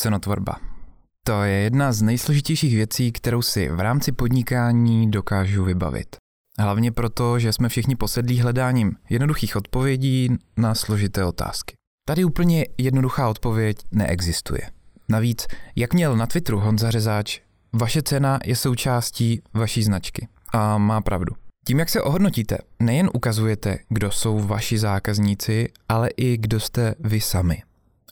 Cenotvorba. To je jedna z nejsložitějších věcí, kterou si v rámci podnikání dokážu vybavit. Hlavně proto, že jsme všichni posedlí hledáním jednoduchých odpovědí na složité otázky. Tady úplně jednoduchá odpověď neexistuje. Navíc, jak měl na Twitteru Honza Řezáč, vaše cena je součástí vaší značky. A má pravdu. Tím, jak se ohodnotíte, nejen ukazujete, kdo jsou vaši zákazníci, ale i kdo jste vy sami.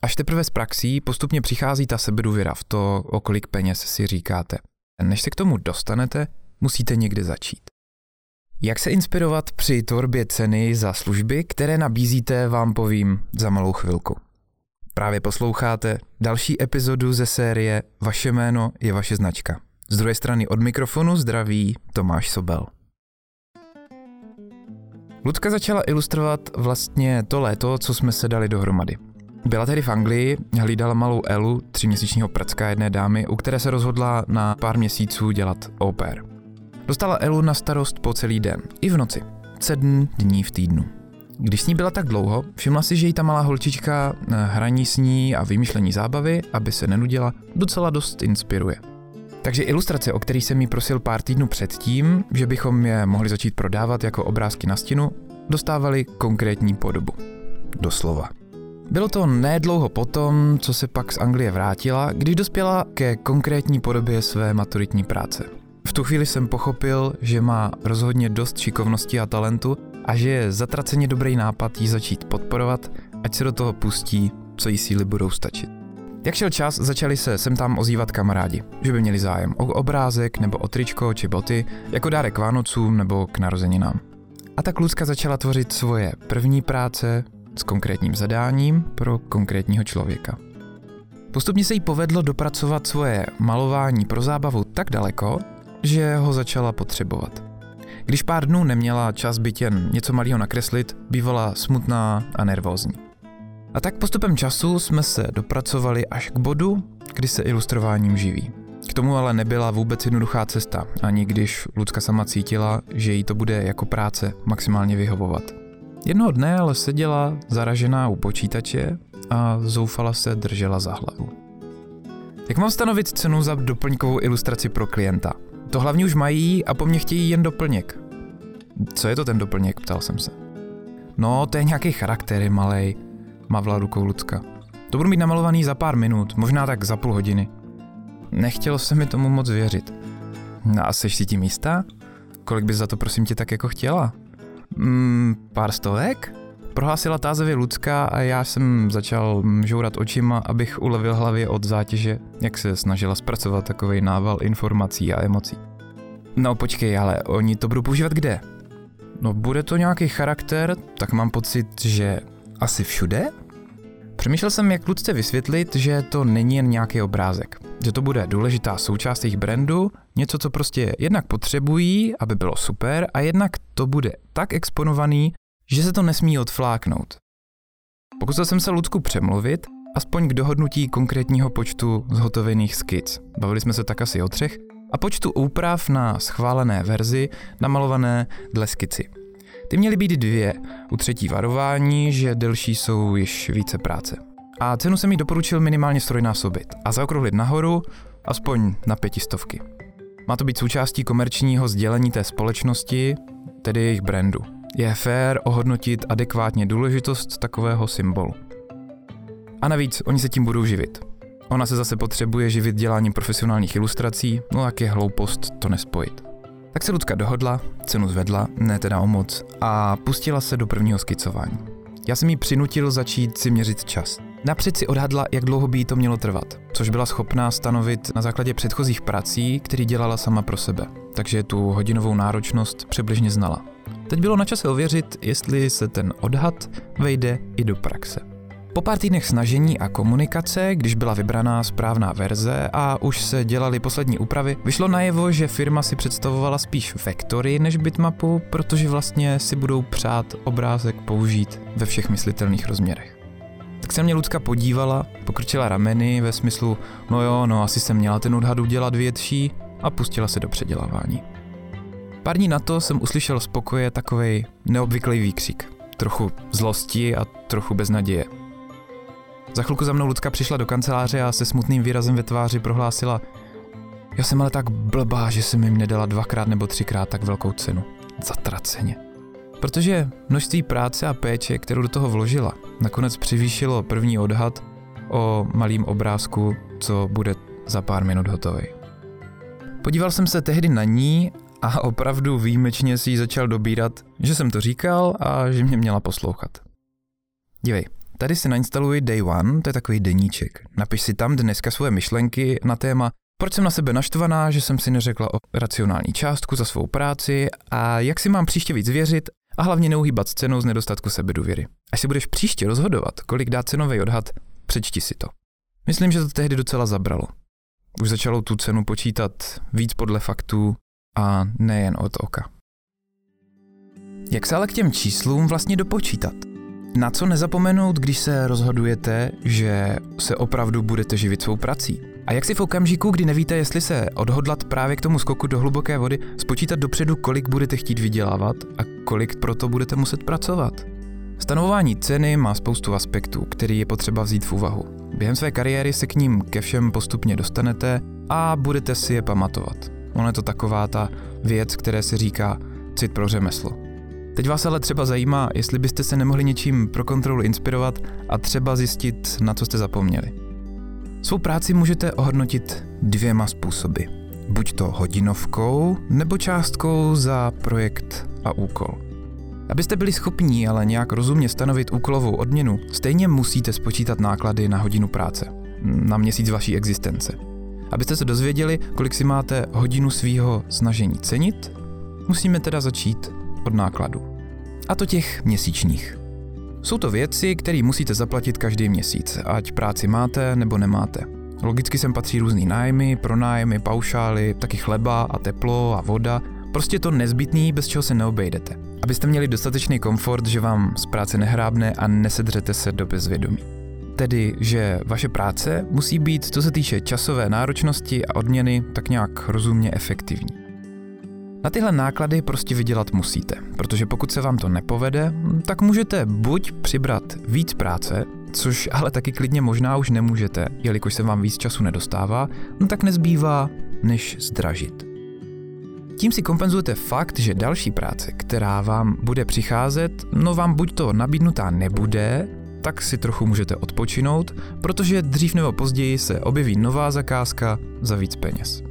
Až teprve z praxí postupně přichází ta sebedůvěra v to, o kolik peněz si říkáte. Než se k tomu dostanete, musíte někde začít. Jak se inspirovat při tvorbě ceny za služby, které nabízíte, vám povím za malou chvilku. Právě posloucháte další epizodu ze série Vaše jméno je vaše značka. Z druhé strany od mikrofonu zdraví Tomáš Sobel. Ludka začala ilustrovat vlastně to léto, co jsme se dali dohromady. Byla tedy v Anglii, hlídala malou Elu, tříměsíčního prcka jedné dámy, u které se rozhodla na pár měsíců dělat au pair. Dostala Elu na starost po celý den, i v noci, sedm dní v týdnu. Když s ní byla tak dlouho, všimla si, že jí ta malá holčička hraní s ní a vymýšlení zábavy, aby se nenudila, docela dost inspiruje. Takže ilustrace, o který jsem mi prosil pár týdnů předtím, že bychom je mohli začít prodávat jako obrázky na stěnu, dostávaly konkrétní podobu. Doslova. Bylo to nedlouho potom, co se pak z Anglie vrátila, když dospěla ke konkrétní podobě své maturitní práce. V tu chvíli jsem pochopil, že má rozhodně dost šikovnosti a talentu a že je zatraceně dobrý nápad jí začít podporovat, ať se do toho pustí, co jí síly budou stačit. Jak šel čas, začali se sem tam ozývat kamarádi, že by měli zájem o obrázek nebo o tričko či boty, jako dárek k Vánocům nebo k narozeninám. A tak Lucka začala tvořit svoje první práce s konkrétním zadáním pro konkrétního člověka. Postupně se jí povedlo dopracovat svoje malování pro zábavu tak daleko, že ho začala potřebovat. Když pár dnů neměla čas byt jen něco malého nakreslit, bývala smutná a nervózní. A tak postupem času jsme se dopracovali až k bodu, kdy se ilustrováním živí. K tomu ale nebyla vůbec jednoduchá cesta, ani když Lucka sama cítila, že jí to bude jako práce maximálně vyhovovat. Jednoho dne ale seděla zaražená u počítače a zoufala se držela za hlavu. Jak mám stanovit cenu za doplňkovou ilustraci pro klienta? To hlavně už mají a po mně chtějí jen doplněk. Co je to ten doplněk, ptal jsem se. No, to je nějaký charakter, malej, mavla rukou Lucka. To budu mít namalovaný za pár minut, možná tak za půl hodiny. Nechtělo se mi tomu moc věřit. No a seš si tím jistá? Kolik bys za to prosím tě tak jako chtěla? Mm, pár stovek? Prohlásila tázevě Lucka a já jsem začal žourat očima, abych ulevil hlavě od zátěže, jak se snažila zpracovat takový nával informací a emocí. No počkej, ale oni to budou používat kde? No bude to nějaký charakter, tak mám pocit, že asi všude? Přemýšlel jsem, jak Lucce vysvětlit, že to není jen nějaký obrázek. Že to bude důležitá součást jejich brandu, něco, co prostě jednak potřebují, aby bylo super, a jednak to bude tak exponovaný, že se to nesmí odfláknout. Pokusil jsem se Lucku přemluvit, aspoň k dohodnutí konkrétního počtu zhotovených skic. Bavili jsme se tak asi o třech, a počtu úprav na schválené verzi namalované dle skici. Ty měly být dvě, u třetí varování, že delší jsou již více práce. A cenu jsem jí doporučil minimálně strojnásobit a zaokrouhlit nahoru aspoň na pětistovky. Má to být součástí komerčního sdělení té společnosti, tedy jejich brandu. Je fér ohodnotit adekvátně důležitost takového symbolu. A navíc oni se tím budou živit. Ona se zase potřebuje živit děláním profesionálních ilustrací, no tak je hloupost to nespojit. Tak se Ludka dohodla, cenu zvedla, ne teda o moc, a pustila se do prvního skicování. Já jsem jí přinutil začít si měřit čas. Napřed si odhadla, jak dlouho by jí to mělo trvat, což byla schopná stanovit na základě předchozích prací, který dělala sama pro sebe, takže tu hodinovou náročnost přibližně znala. Teď bylo na čase ověřit, jestli se ten odhad vejde i do praxe. Po pár týdnech snažení a komunikace, když byla vybraná správná verze a už se dělaly poslední úpravy, vyšlo najevo, že firma si představovala spíš vektory než bitmapu, protože vlastně si budou přát obrázek použít ve všech myslitelných rozměrech. Tak se mě Lucka podívala, pokrčila rameny ve smyslu, no jo, no asi jsem měla ten odhad udělat větší a pustila se do předělávání. Pár dní na to jsem uslyšel spokoje takovej neobvyklý výkřik. Trochu zlosti a trochu beznaděje. Za chvilku za mnou Ludka přišla do kanceláře a se smutným výrazem ve tváři prohlásila Já jsem ale tak blbá, že jsem jim nedala dvakrát nebo třikrát tak velkou cenu. Zatraceně. Protože množství práce a péče, kterou do toho vložila, nakonec přivýšilo první odhad o malým obrázku, co bude za pár minut hotový. Podíval jsem se tehdy na ní a opravdu výjimečně si ji začal dobírat, že jsem to říkal a že mě měla poslouchat. Dívej, tady si nainstaluji Day One, to je takový deníček. Napiš si tam dneska svoje myšlenky na téma, proč jsem na sebe naštvaná, že jsem si neřekla o racionální částku za svou práci a jak si mám příště víc věřit a hlavně neuhýbat cenou z nedostatku sebedůvěry. Až si budeš příště rozhodovat, kolik dá cenový odhad, přečti si to. Myslím, že to tehdy docela zabralo. Už začalo tu cenu počítat víc podle faktů a nejen od oka. Jak se ale k těm číslům vlastně dopočítat? Na co nezapomenout, když se rozhodujete, že se opravdu budete živit svou prací? A jak si v okamžiku, kdy nevíte, jestli se odhodlat právě k tomu skoku do hluboké vody, spočítat dopředu, kolik budete chtít vydělávat a kolik proto budete muset pracovat? Stanovování ceny má spoustu aspektů, který je potřeba vzít v úvahu. Během své kariéry se k ním ke všem postupně dostanete a budete si je pamatovat. Ono je to taková ta věc, které se říká cit pro řemeslo. Teď vás ale třeba zajímá, jestli byste se nemohli něčím pro kontrolu inspirovat a třeba zjistit, na co jste zapomněli. Svou práci můžete ohodnotit dvěma způsoby. Buď to hodinovkou, nebo částkou za projekt a úkol. Abyste byli schopní ale nějak rozumně stanovit úkolovou odměnu, stejně musíte spočítat náklady na hodinu práce, na měsíc vaší existence. Abyste se dozvěděli, kolik si máte hodinu svýho snažení cenit, musíme teda začít od nákladu. A to těch měsíčních. Jsou to věci, které musíte zaplatit každý měsíc, ať práci máte nebo nemáte. Logicky sem patří různý nájmy, pronájmy, paušály, taky chleba a teplo a voda, prostě to nezbytný, bez čeho se neobejdete. Abyste měli dostatečný komfort, že vám z práce nehrábne a nesedřete se do bezvědomí. Tedy, že vaše práce musí být, co se týče časové náročnosti a odměny, tak nějak rozumně efektivní. Na tyhle náklady prostě vydělat musíte, protože pokud se vám to nepovede, tak můžete buď přibrat víc práce, což ale taky klidně možná už nemůžete, jelikož se vám víc času nedostává, no tak nezbývá, než zdražit. Tím si kompenzujete fakt, že další práce, která vám bude přicházet, no vám buď to nabídnutá nebude, tak si trochu můžete odpočinout, protože dřív nebo později se objeví nová zakázka za víc peněz.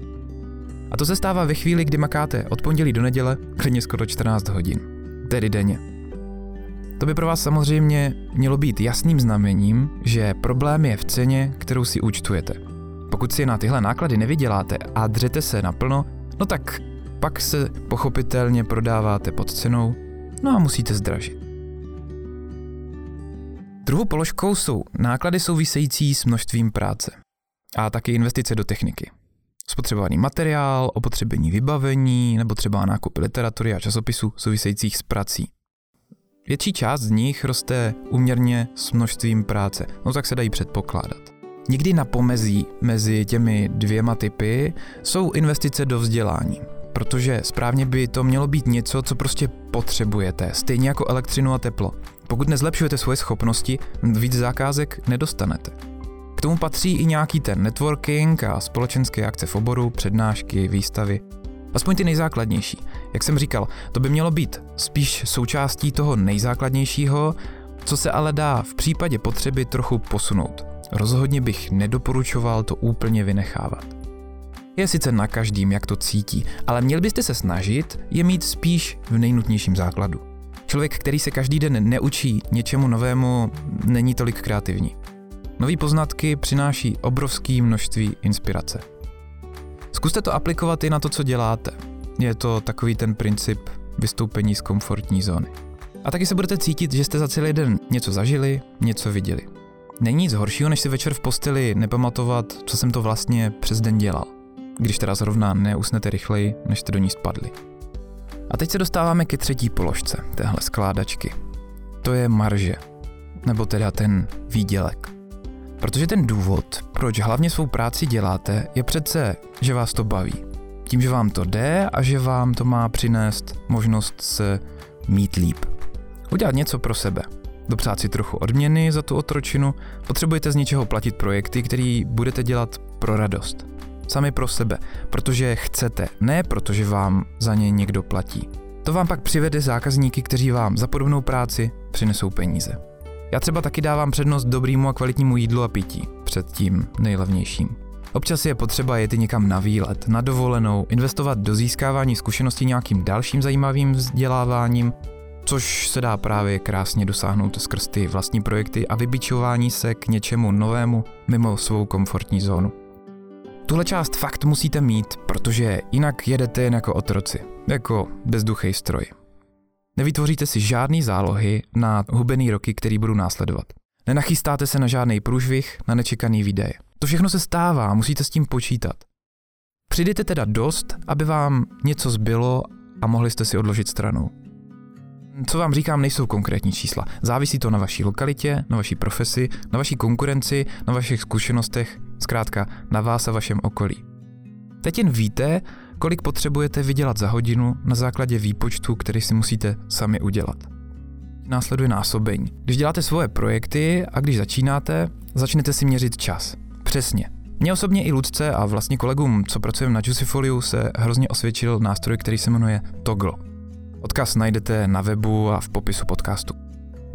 A to se stává ve chvíli, kdy makáte od pondělí do neděle, klidně skoro 14 hodin, tedy denně. To by pro vás samozřejmě mělo být jasným znamením, že problém je v ceně, kterou si účtujete. Pokud si na tyhle náklady nevyděláte a dřete se naplno, no tak pak se pochopitelně prodáváte pod cenou, no a musíte zdražit. Druhou položkou jsou náklady související s množstvím práce a taky investice do techniky. Spotřebovaný materiál, opotřebení vybavení nebo třeba nákupy literatury a časopisů souvisejících s prací. Větší část z nich roste úměrně s množstvím práce, no tak se dají předpokládat. Nikdy na pomezí mezi těmi dvěma typy jsou investice do vzdělání, protože správně by to mělo být něco, co prostě potřebujete, stejně jako elektřinu a teplo. Pokud nezlepšujete svoje schopnosti, víc zakázek nedostanete. K tomu patří i nějaký ten networking a společenské akce v oboru, přednášky, výstavy. Aspoň ty nejzákladnější. Jak jsem říkal, to by mělo být spíš součástí toho nejzákladnějšího, co se ale dá v případě potřeby trochu posunout. Rozhodně bych nedoporučoval to úplně vynechávat. Je sice na každým, jak to cítí, ale měl byste se snažit je mít spíš v nejnutnějším základu. Člověk, který se každý den neučí něčemu novému, není tolik kreativní. Nový poznatky přináší obrovské množství inspirace. Zkuste to aplikovat i na to, co děláte. Je to takový ten princip vystoupení z komfortní zóny. A taky se budete cítit, že jste za celý den něco zažili, něco viděli. Není nic horšího, než si večer v posteli nepamatovat, co jsem to vlastně přes den dělal. Když teda zrovna neusnete rychleji, než jste do ní spadli. A teď se dostáváme ke třetí položce téhle skládačky. To je marže, nebo teda ten výdělek. Protože ten důvod, proč hlavně svou práci děláte, je přece, že vás to baví. Tím, že vám to jde a že vám to má přinést možnost se mít líp. Udělat něco pro sebe. dopřát si trochu odměny za tu otročinu, potřebujete z něčeho platit projekty, který budete dělat pro radost. Sami pro sebe, protože chcete, ne protože vám za ně někdo platí. To vám pak přivede zákazníky, kteří vám za podobnou práci přinesou peníze. Já třeba taky dávám přednost dobrýmu a kvalitnímu jídlu a pití před tím nejlevnějším. Občas je potřeba jet někam na výlet, na dovolenou, investovat do získávání zkušeností nějakým dalším zajímavým vzděláváním, což se dá právě krásně dosáhnout skrz ty vlastní projekty a vybičování se k něčemu novému mimo svou komfortní zónu. Tuhle část fakt musíte mít, protože jinak jedete jen jako otroci, jako bezduchý stroj. Nevytvoříte si žádný zálohy na hubený roky, který budou následovat. Nenachystáte se na žádný průžvih, na nečekaný výdaje. To všechno se stává, musíte s tím počítat. Přijdete teda dost, aby vám něco zbylo a mohli jste si odložit stranou. Co vám říkám, nejsou konkrétní čísla. Závisí to na vaší lokalitě, na vaší profesi, na vaší konkurenci, na vašich zkušenostech, zkrátka na vás a vašem okolí. Teď jen víte, kolik potřebujete vydělat za hodinu na základě výpočtu, který si musíte sami udělat. Následuje násobení. Když děláte svoje projekty a když začínáte, začnete si měřit čas. Přesně. Mně osobně i Ludce a vlastně kolegům, co pracujeme na Juicifoliu, se hrozně osvědčil nástroj, který se jmenuje Toggle. Odkaz najdete na webu a v popisu podcastu.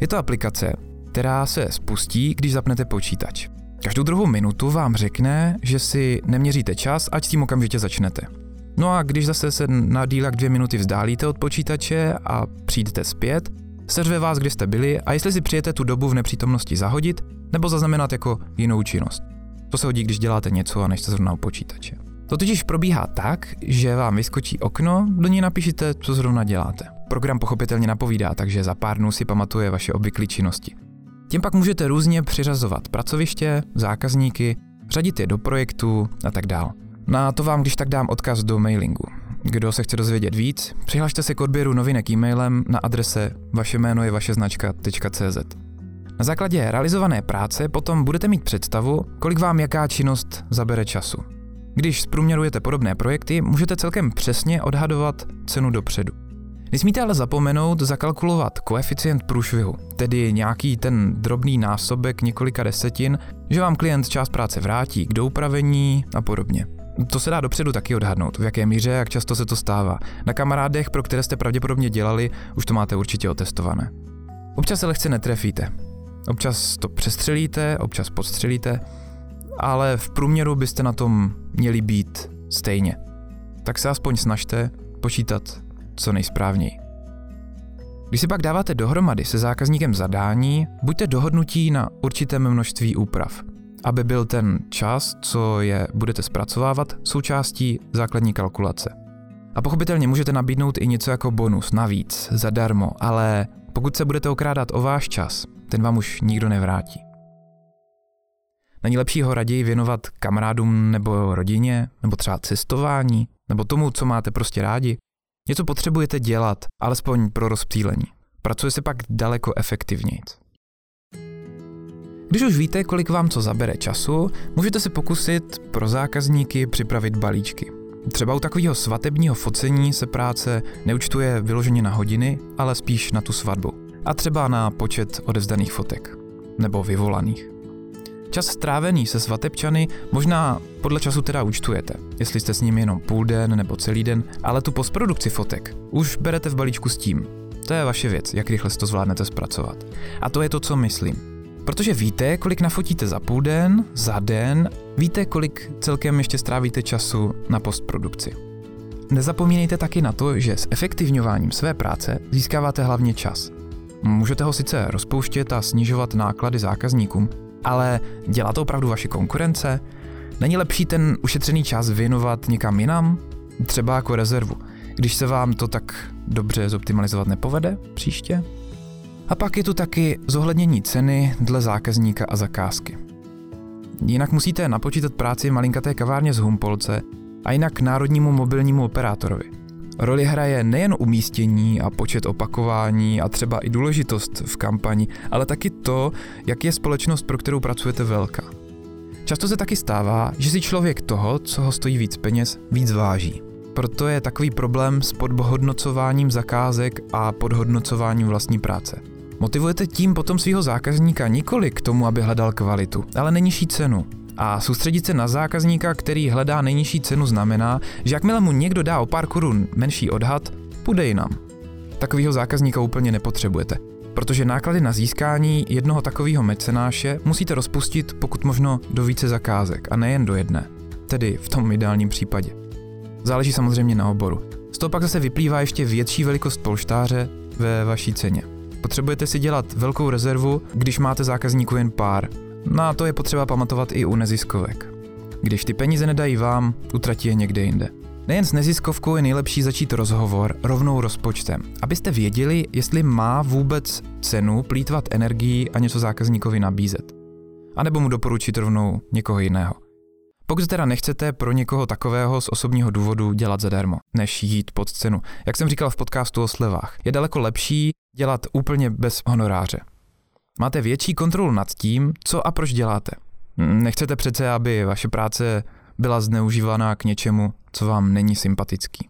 Je to aplikace, která se spustí, když zapnete počítač. Každou druhou minutu vám řekne, že si neměříte čas, ať s tím okamžitě začnete. No a když zase se na dílak dvě minuty vzdálíte od počítače a přijdete zpět, seřve vás, kde jste byli a jestli si přijete tu dobu v nepřítomnosti zahodit nebo zaznamenat jako jinou činnost. To se hodí, když děláte něco a nejste zrovna u počítače. To totiž probíhá tak, že vám vyskočí okno, do něj napíšete, co zrovna děláte. Program pochopitelně napovídá, takže za pár dnů si pamatuje vaše obvyklé činnosti. Tím pak můžete různě přiřazovat pracoviště, zákazníky, řadit je do projektu a tak dál. Na to vám když tak dám odkaz do mailingu. Kdo se chce dozvědět víc, přihlašte se k odběru novinek e-mailem na adrese vaše jméno je vaše značka.cz. Na základě realizované práce potom budete mít představu, kolik vám jaká činnost zabere času. Když zprůměrujete podobné projekty, můžete celkem přesně odhadovat cenu dopředu. Nesmíte ale zapomenout zakalkulovat koeficient průšvihu, tedy nějaký ten drobný násobek několika desetin, že vám klient část práce vrátí k doupravení a podobně. To se dá dopředu taky odhadnout, v jaké míře, jak často se to stává. Na kamarádech, pro které jste pravděpodobně dělali, už to máte určitě otestované. Občas se lehce netrefíte. Občas to přestřelíte, občas podstřelíte, ale v průměru byste na tom měli být stejně. Tak se aspoň snažte počítat co nejsprávněji. Když si pak dáváte dohromady se zákazníkem zadání, buďte dohodnutí na určitém množství úprav, aby byl ten čas, co je budete zpracovávat, součástí základní kalkulace. A pochopitelně můžete nabídnout i něco jako bonus, navíc, zadarmo, ale pokud se budete okrádat o váš čas, ten vám už nikdo nevrátí. Není lepší ho raději věnovat kamarádům nebo rodině, nebo třeba cestování, nebo tomu, co máte prostě rádi? Něco potřebujete dělat, alespoň pro rozptýlení. Pracuje se pak daleko efektivněji. Když už víte, kolik vám co zabere času, můžete se pokusit pro zákazníky připravit balíčky. Třeba u takového svatebního focení se práce neučtuje vyloženě na hodiny, ale spíš na tu svatbu. A třeba na počet odevzdaných fotek. Nebo vyvolaných. Čas strávený se svatebčany možná podle času teda účtujete, jestli jste s nimi jenom půl den nebo celý den, ale tu postprodukci fotek už berete v balíčku s tím. To je vaše věc, jak rychle to zvládnete zpracovat. A to je to, co myslím. Protože víte, kolik nafotíte za půl den, za den, víte, kolik celkem ještě strávíte času na postprodukci. Nezapomínejte taky na to, že s efektivňováním své práce získáváte hlavně čas. Můžete ho sice rozpouštět a snižovat náklady zákazníkům, ale dělá to opravdu vaše konkurence? Není lepší ten ušetřený čas věnovat někam jinam? Třeba jako rezervu, když se vám to tak dobře zoptimalizovat nepovede příště? A pak je tu taky zohlednění ceny dle zákazníka a zakázky. Jinak musíte napočítat práci malinkaté kavárně z Humpolce a jinak národnímu mobilnímu operátorovi. Roli hraje nejen umístění a počet opakování a třeba i důležitost v kampani, ale taky to, jak je společnost, pro kterou pracujete velká. Často se taky stává, že si člověk toho, co ho stojí víc peněz, víc váží. Proto je takový problém s podhodnocováním zakázek a podhodnocováním vlastní práce. Motivujete tím potom svého zákazníka nikoli k tomu, aby hledal kvalitu, ale nejnižší cenu. A soustředit se na zákazníka, který hledá nejnižší cenu, znamená, že jakmile mu někdo dá o pár korun menší odhad, půjde jinam. Takovýho zákazníka úplně nepotřebujete, protože náklady na získání jednoho takového mecenáše musíte rozpustit pokud možno do více zakázek a nejen do jedné, tedy v tom ideálním případě. Záleží samozřejmě na oboru. Z toho pak zase vyplývá ještě větší velikost polštáře ve vaší ceně. Potřebujete si dělat velkou rezervu, když máte zákazníků jen pár. Na to je potřeba pamatovat i u neziskovek. Když ty peníze nedají vám, utratí je někde jinde. Nejen s neziskovkou je nejlepší začít rozhovor rovnou rozpočtem, abyste věděli, jestli má vůbec cenu plítvat energii a něco zákazníkovi nabízet. A nebo mu doporučit rovnou někoho jiného. Pokud teda nechcete pro někoho takového z osobního důvodu dělat zadarmo, než jít pod cenu, jak jsem říkal v podcastu o slevách, je daleko lepší dělat úplně bez honoráře. Máte větší kontrolu nad tím, co a proč děláte. Nechcete přece, aby vaše práce byla zneužívaná k něčemu, co vám není sympatický.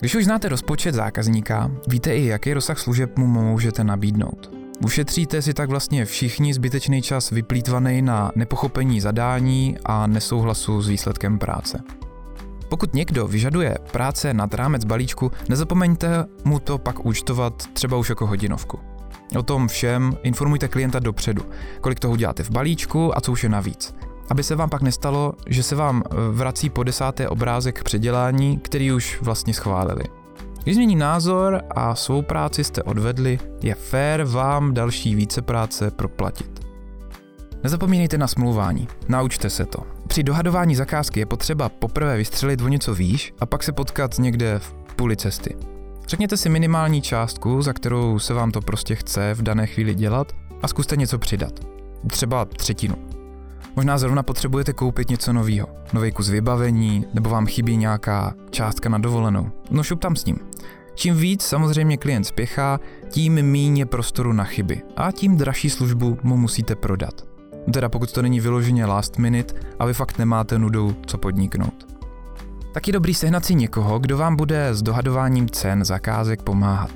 Když už znáte rozpočet zákazníka, víte i, jaký rozsah služeb mu můžete nabídnout. Ušetříte si tak vlastně všichni zbytečný čas vyplýtvaný na nepochopení zadání a nesouhlasu s výsledkem práce. Pokud někdo vyžaduje práce nad rámec balíčku, nezapomeňte mu to pak účtovat třeba už jako hodinovku. O tom všem informujte klienta dopředu, kolik toho děláte v balíčku a co už je navíc. Aby se vám pak nestalo, že se vám eh, vrací po desáté obrázek předělání, který už vlastně schválili. Když změní názor a svou práci jste odvedli, je fér vám další více práce proplatit. Nezapomínejte na smlouvání, naučte se to. Při dohadování zakázky je potřeba poprvé vystřelit o něco výš a pak se potkat někde v půli cesty. Řekněte si minimální částku, za kterou se vám to prostě chce v dané chvíli dělat a zkuste něco přidat. Třeba třetinu. Možná zrovna potřebujete koupit něco nového, nový kus vybavení, nebo vám chybí nějaká částka na dovolenou. No šup tam s ním. Čím víc samozřejmě klient spěchá, tím méně prostoru na chyby a tím dražší službu mu musíte prodat. Teda pokud to není vyloženě last minute a vy fakt nemáte nudu co podniknout. Taky dobrý sehnat si někoho, kdo vám bude s dohadováním cen zakázek pomáhat.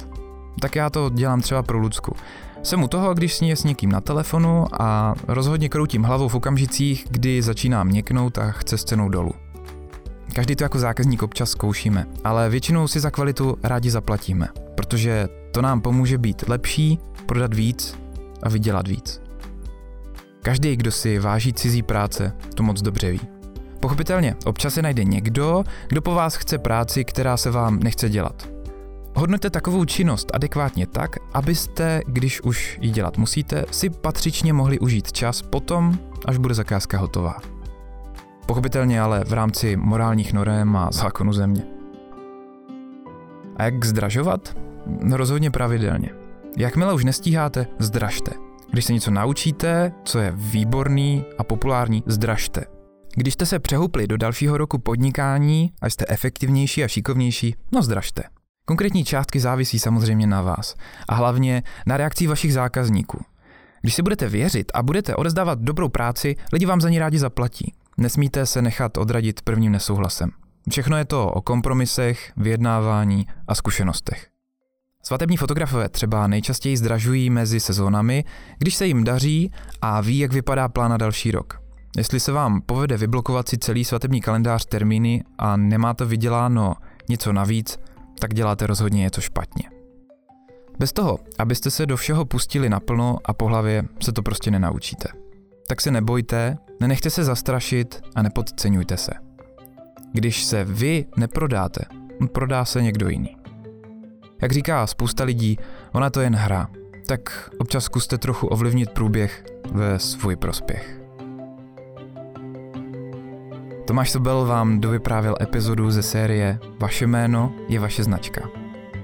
Tak já to dělám třeba pro Lucku. Jsem u toho, když s ní je s někým na telefonu a rozhodně kroutím hlavou v okamžicích, kdy začíná měknout a chce s cenou dolů. Každý to jako zákazník občas zkoušíme, ale většinou si za kvalitu rádi zaplatíme, protože to nám pomůže být lepší, prodat víc a vydělat víc. Každý, kdo si váží cizí práce, to moc dobře ví. Pochopitelně, občas se najde někdo, kdo po vás chce práci, která se vám nechce dělat. Hodnoťte takovou činnost adekvátně tak, abyste, když už ji dělat musíte, si patřičně mohli užít čas potom, až bude zakázka hotová. Pochopitelně ale v rámci morálních norem a zákonu země. A jak zdražovat? No rozhodně pravidelně. Jakmile už nestíháte, zdražte. Když se něco naučíte, co je výborný a populární, zdražte. Když jste se přehoupli do dalšího roku podnikání a jste efektivnější a šikovnější, no zdražte. Konkrétní částky závisí samozřejmě na vás a hlavně na reakcí vašich zákazníků. Když si budete věřit a budete odezdávat dobrou práci, lidi vám za ní rádi zaplatí. Nesmíte se nechat odradit prvním nesouhlasem. Všechno je to o kompromisech, vyjednávání a zkušenostech. Svatební fotografové třeba nejčastěji zdražují mezi sezónami, když se jim daří a ví, jak vypadá plán na další rok. Jestli se vám povede vyblokovat si celý svatební kalendář termíny a nemáte vyděláno něco navíc, tak děláte rozhodně něco špatně. Bez toho, abyste se do všeho pustili naplno a po hlavě, se to prostě nenaučíte. Tak se nebojte, nenechte se zastrašit a nepodceňujte se. Když se vy neprodáte, prodá se někdo jiný. Jak říká spousta lidí, ona to jen hra, tak občas zkuste trochu ovlivnit průběh ve svůj prospěch. Tomáš Sobel vám dovyprávěl epizodu ze série Vaše jméno je vaše značka.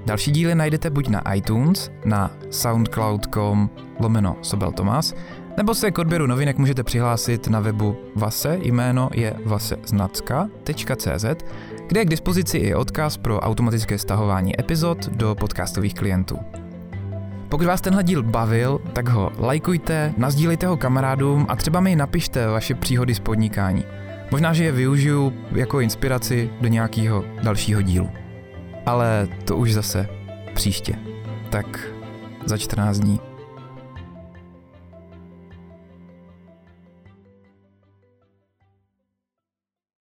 Další díly najdete buď na iTunes, na soundcloud.com lomeno Sobel Tomás, nebo se k odběru novinek můžete přihlásit na webu Vase, jméno je vaseznacka.cz, kde je k dispozici i odkaz pro automatické stahování epizod do podcastových klientů. Pokud vás tenhle díl bavil, tak ho lajkujte, nazdílejte ho kamarádům a třeba mi napište vaše příhody z podnikání. Možná, že je využiju jako inspiraci do nějakého dalšího dílu. Ale to už zase příště. tak za 14 dní.